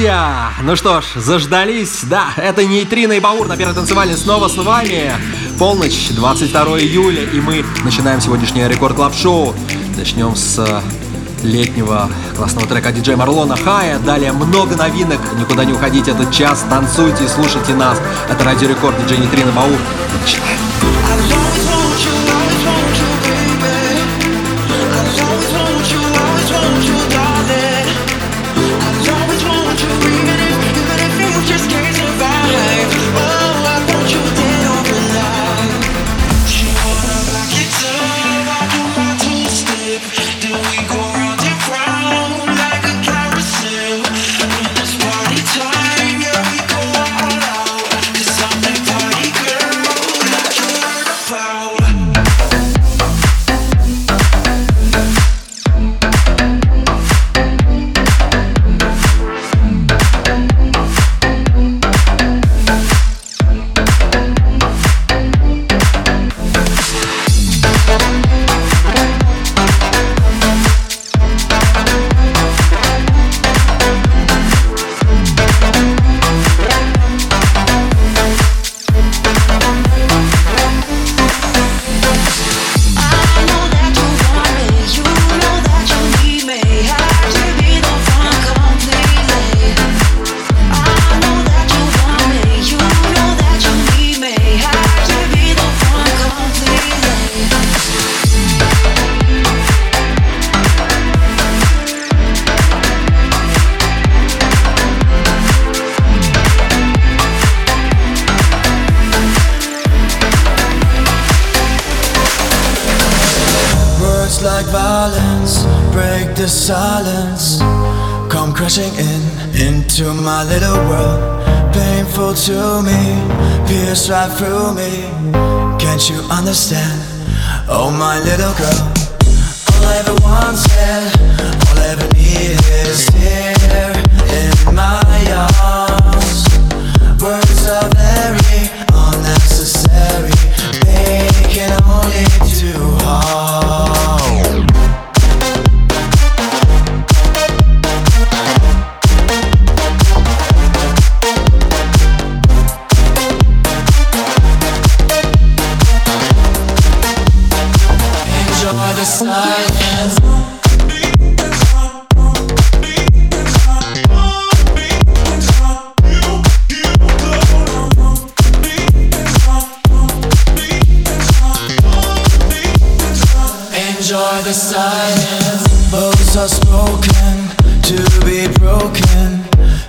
Друзья! Ну что ж, заждались. Да, это Нейтрино и Баур на Первой танцевальной снова с вами. Полночь, 22 июля, и мы начинаем сегодняшнее Рекорд Клаб Шоу. Начнем с э, летнего классного трека диджея Марлона Хая. Далее много новинок. Никуда не уходите этот час. Танцуйте и слушайте нас. Это Радио Рекорд, диджей Нейтрино Баур. Начинаем. the silence. enjoy the silence. Both are to be broken.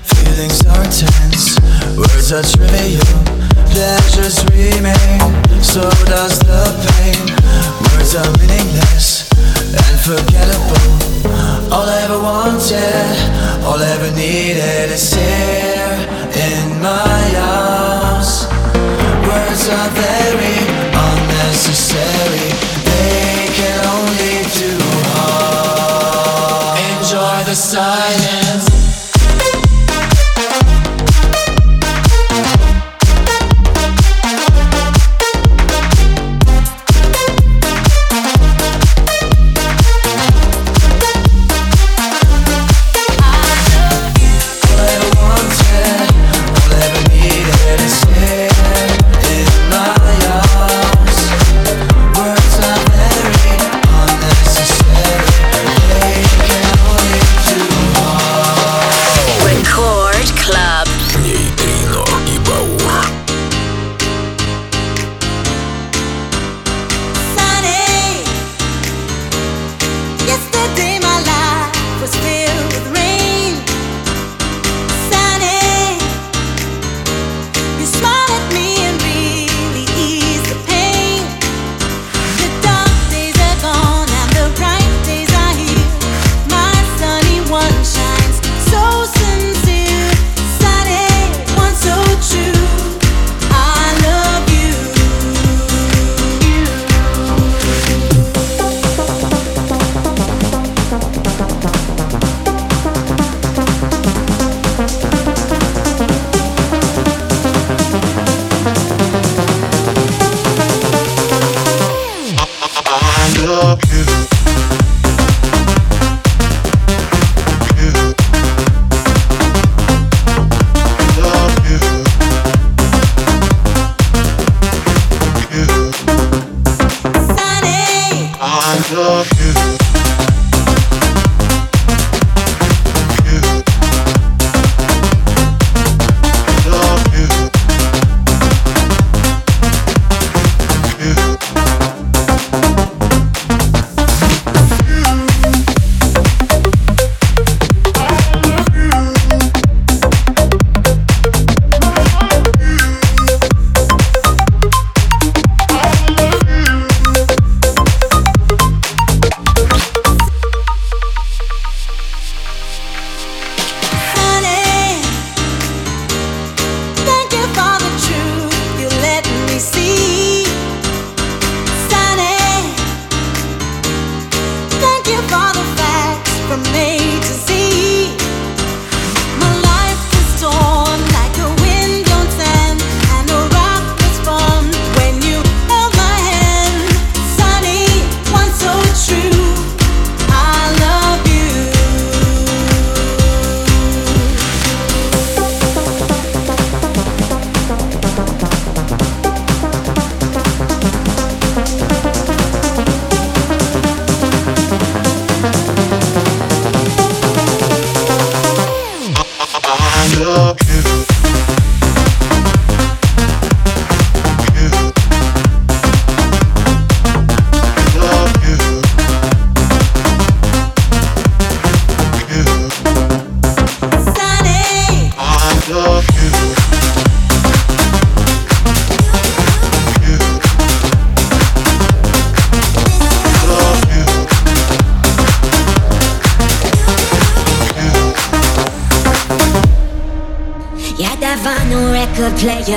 Feelings are tense, words are trivial. Pleasures remain, so does to say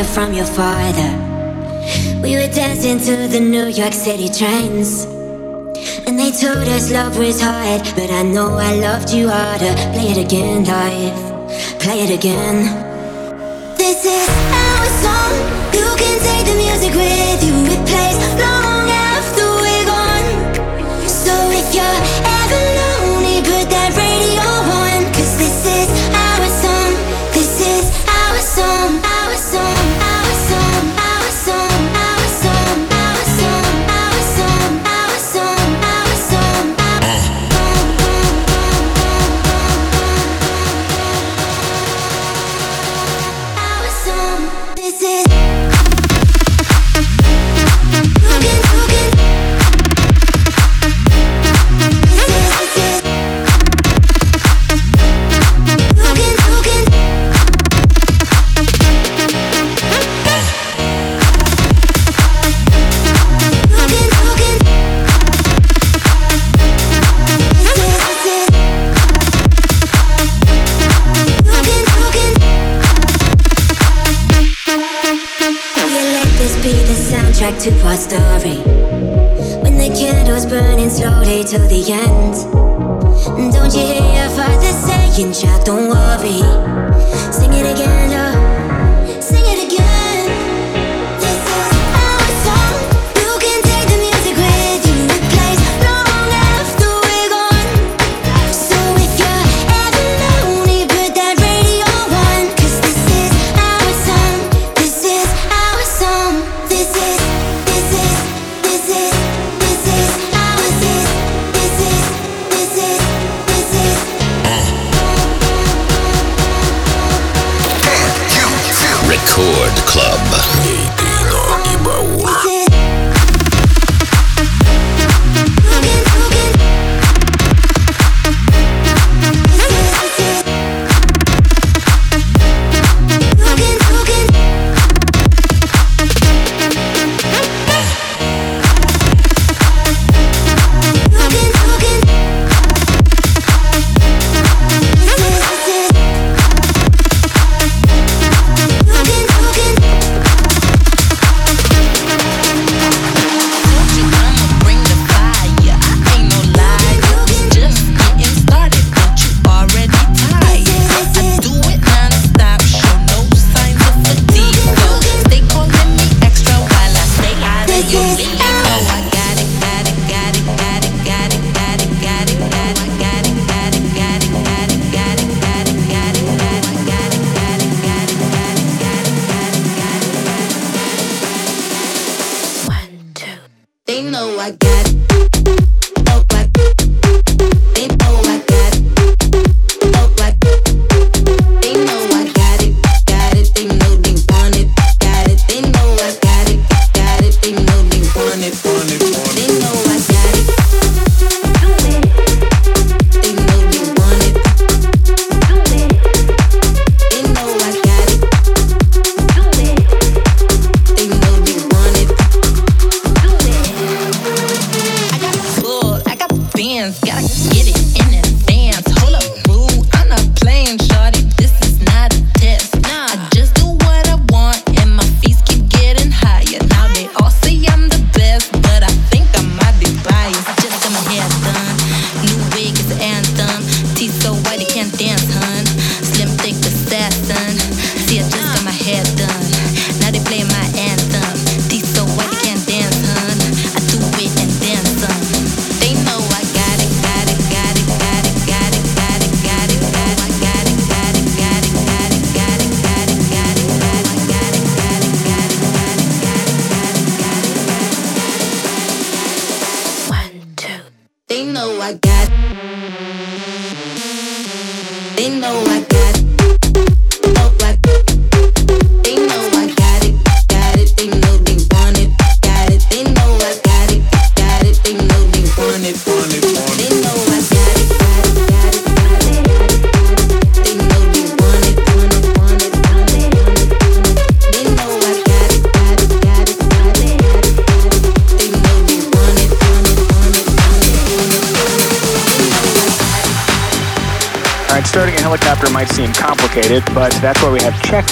player from your father. We were dancing to the New York City trains. And they told us love was hard, but I know I loved you harder. Play it again, life. Play it again. To our story. When the candle's burning slowly till the end. Don't you hear your father saying, Jack, don't worry. Sing it again, oh,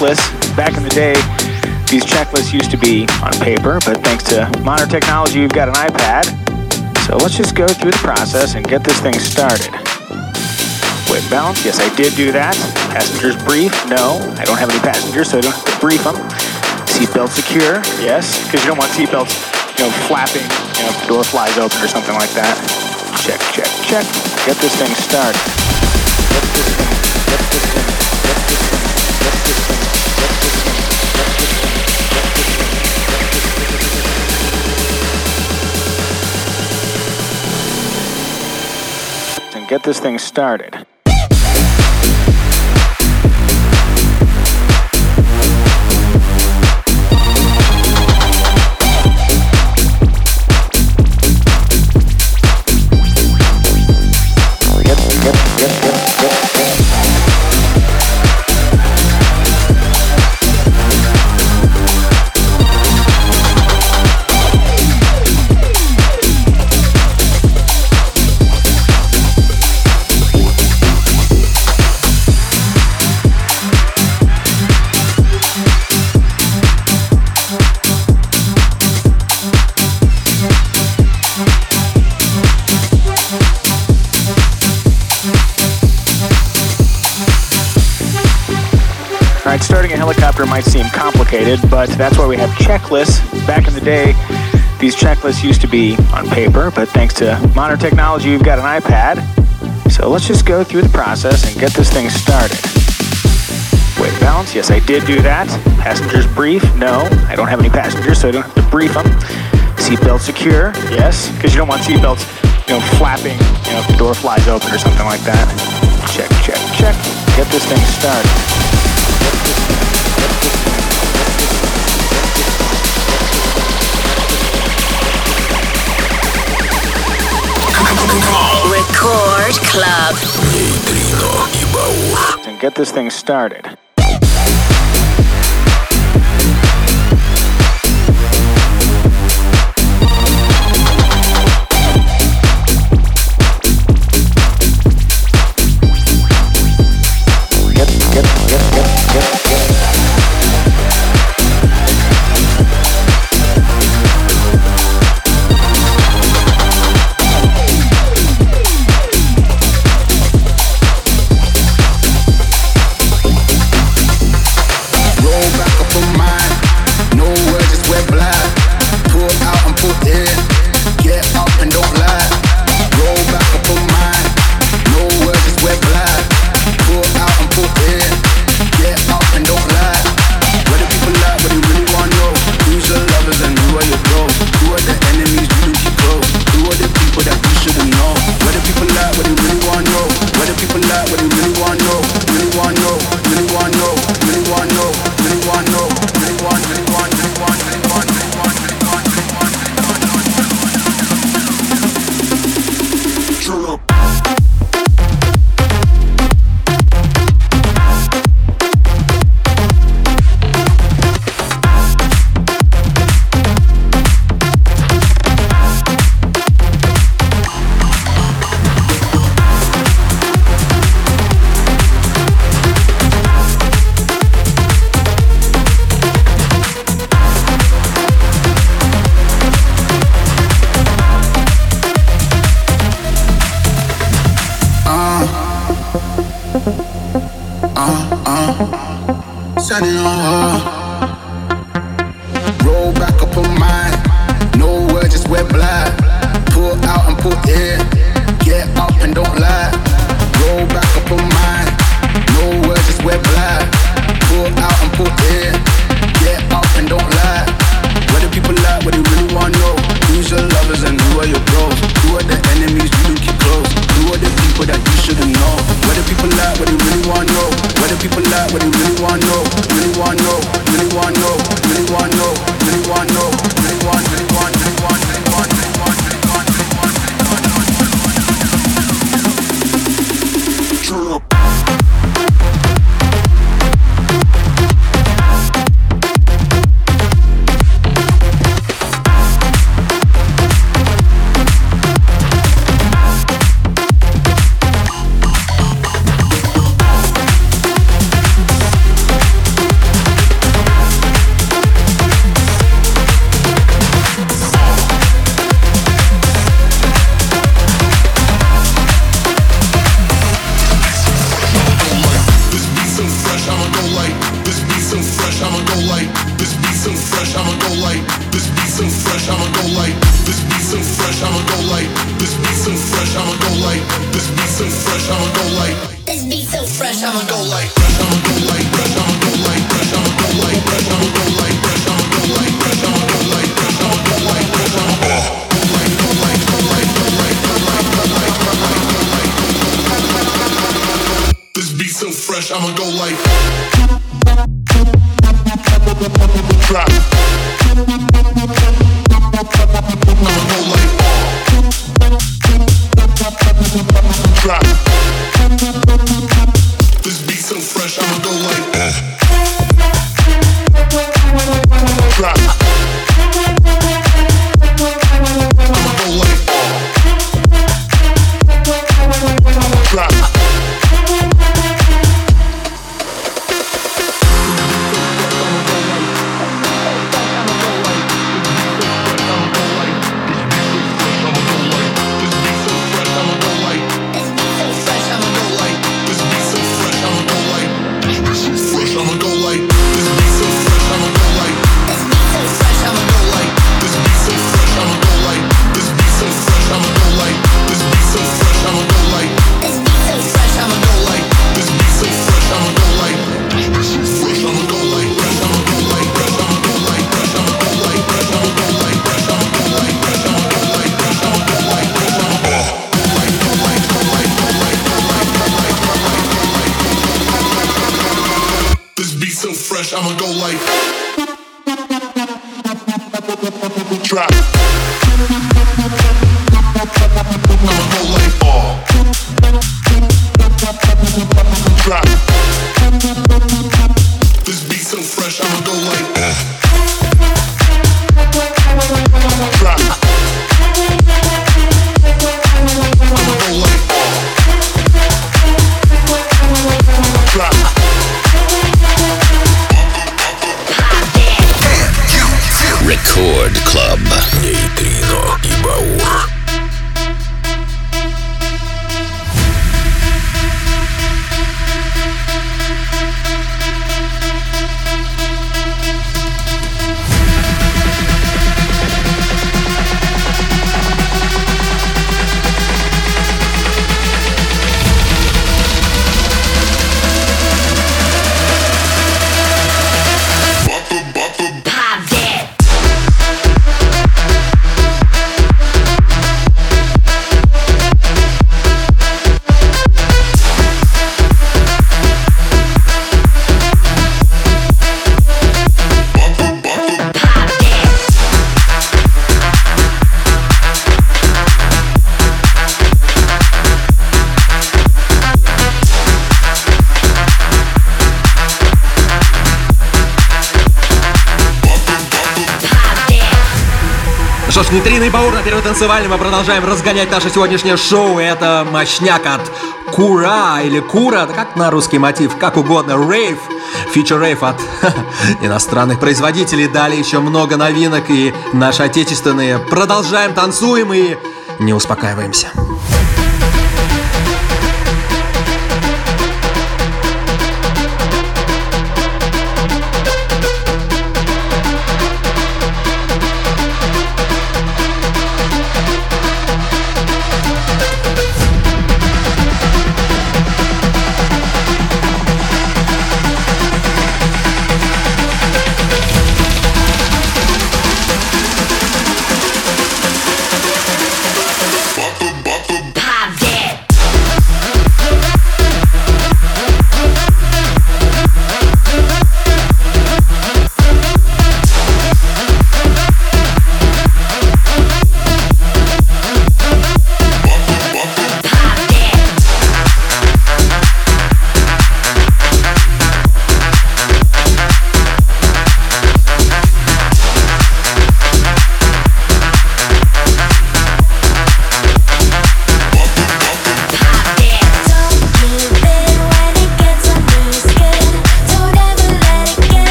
checklists. Back in the day, these checklists used to be on paper, but thanks to modern technology, you've got an iPad. So let's just go through the process and get this thing started. Weight balance, yes, I did do that. Passengers brief, no, I don't have any passengers, so I don't have to brief them. Seatbelt secure, yes, because you don't want seatbelts, you know, flapping, you know, if the door flies open or something like that. Check, check, check. Get this thing started. And get this thing started. Complicated, but that's why we have checklists. Back in the day, these checklists used to be on paper, but thanks to modern technology, you've got an iPad. So let's just go through the process and get this thing started. Weight balance, yes, I did do that. Passengers brief, no, I don't have any passengers, so I don't have to brief them. Seatbelt secure, yes, because you don't want seatbelts, you know, flapping, you know, if the door flies open or something like that. Check, check, check. Get this thing started. Record Club. And get this thing started. Who are the This beat so fresh, I'ma go like drop. I'ma go like drop. This beat so fresh, I'ma go like. Uh. Витрины Баур на первотанцевальном. Мы продолжаем разгонять наше сегодняшнее шоу. Это мощняк от Кура или Кура, как на русский мотив, как угодно, рейв, фичер рейв от иностранных производителей. дали еще много новинок и наши отечественные. Продолжаем, танцуем и не успокаиваемся.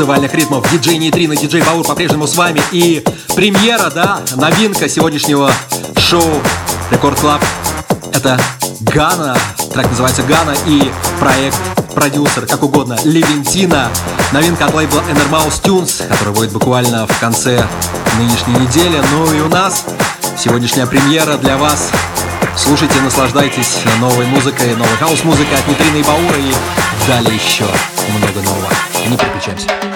Танцевальных ритмов. Диджей Нейтрина, диджей Баур по-прежнему с вами. И премьера, да, новинка сегодняшнего шоу Рекорд Клаб. Это Гана, трек называется Гана и проект продюсер, как угодно, Левентина. Новинка от лейбла Enermouse Tunes, который будет буквально в конце нынешней недели. Ну и у нас сегодняшняя премьера для вас. Слушайте, наслаждайтесь новой музыкой, новой хаос-музыкой от Нитрины и Баура и далее еще много нового. Не переключаемся.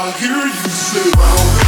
I hear you say,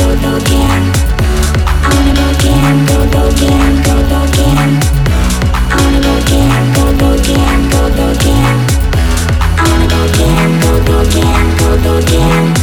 tú quieras, como tú.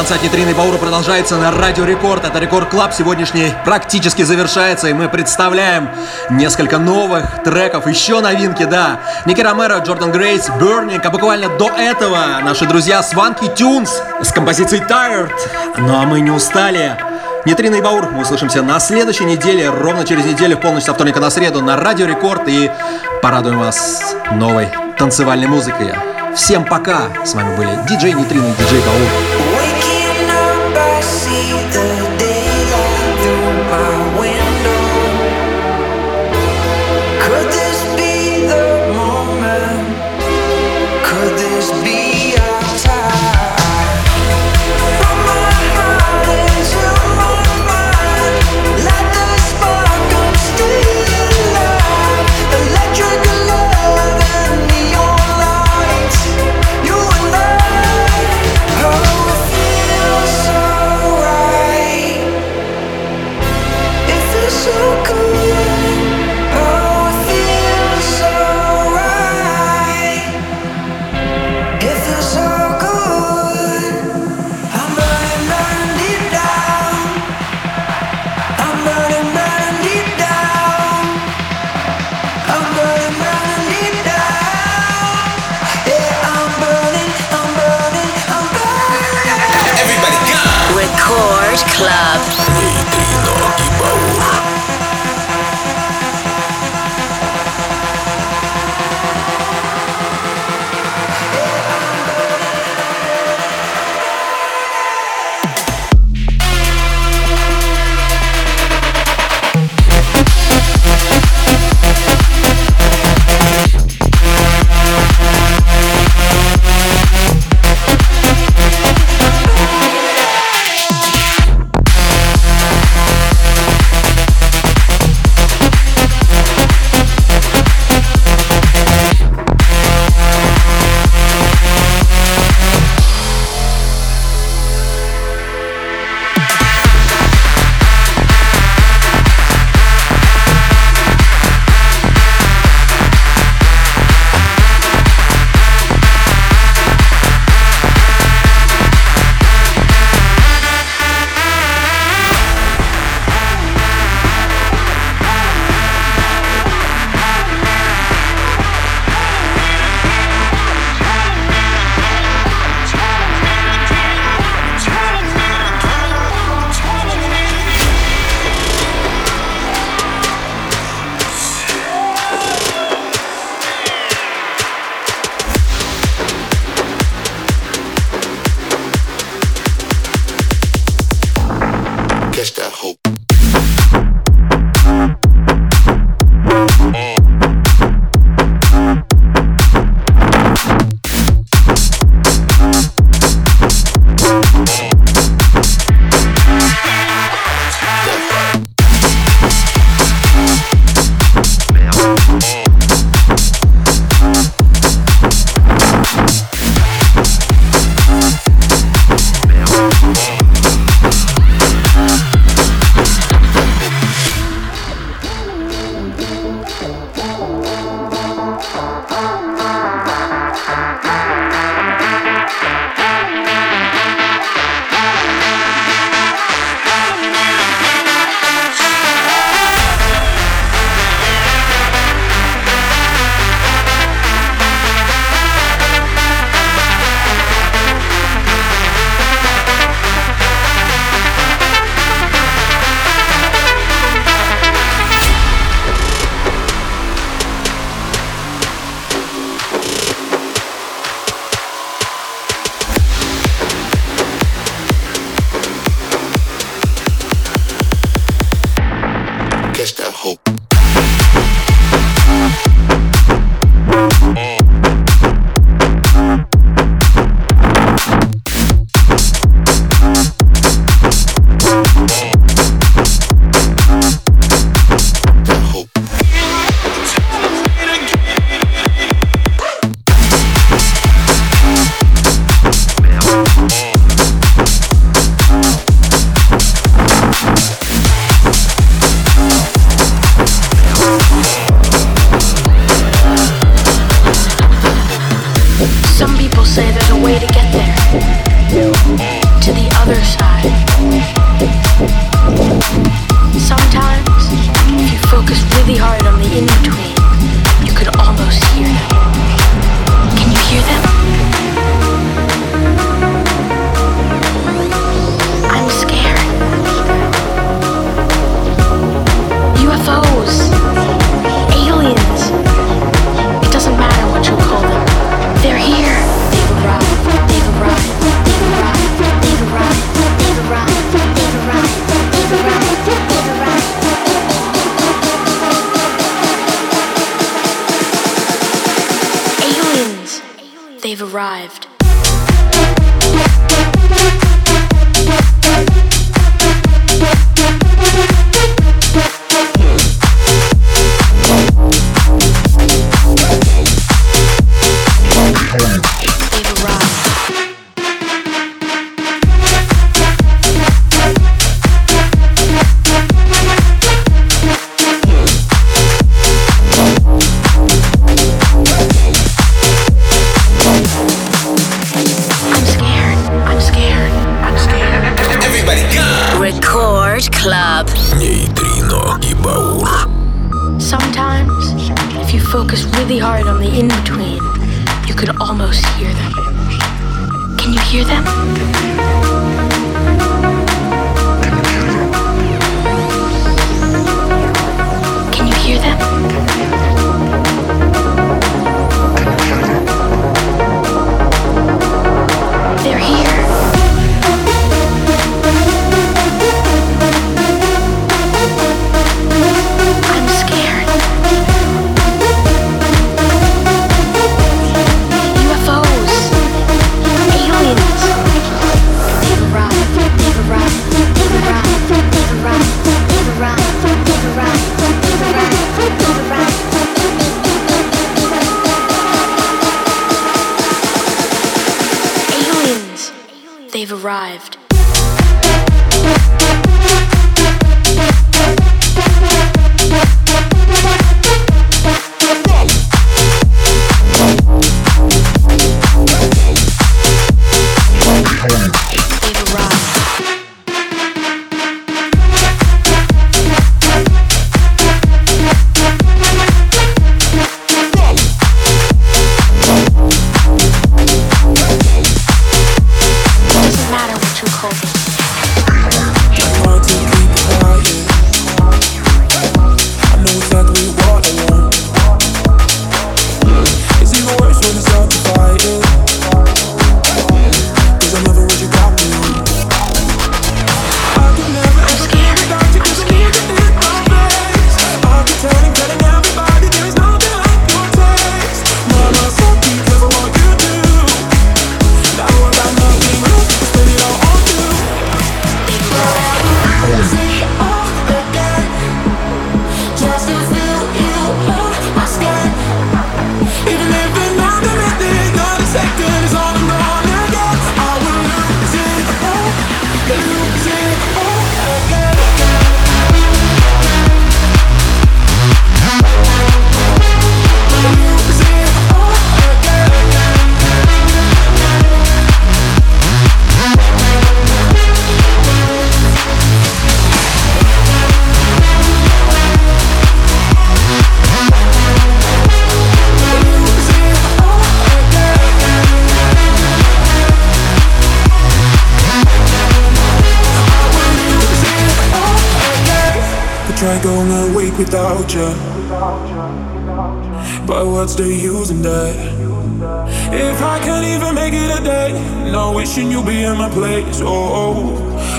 Концерт Нитрины Баура продолжается на Радио Рекорд. Это Рекорд Клаб сегодняшний практически завершается, и мы представляем несколько новых треков, еще новинки, да. Ники Ромеро, Джордан Грейс, Burning, а буквально до этого наши друзья Swanky Tunes с композицией Tired. Ну а мы не устали. Нитрина и Баур, мы услышимся на следующей неделе, ровно через неделю, в полночь со вторника на среду на Радио Рекорд и порадуем вас новой танцевальной музыкой. Всем пока! С вами были диджей Нитрина и диджей Баур. the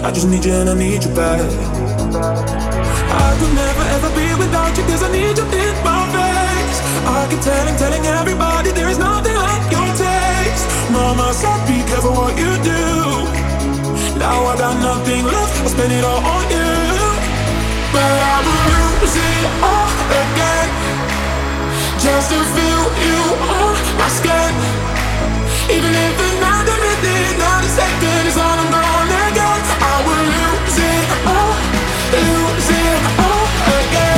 I just need you and I need you back. I could never ever be without you, cause I need you in my face. I keep telling, telling everybody there is nothing like your taste. Mama said, be careful what you do. Now I got nothing left, I spend it all on you. But I will lose it all again. Just to feel you on my skin. Even if another minute, not a second is all I'm gonna losing all again.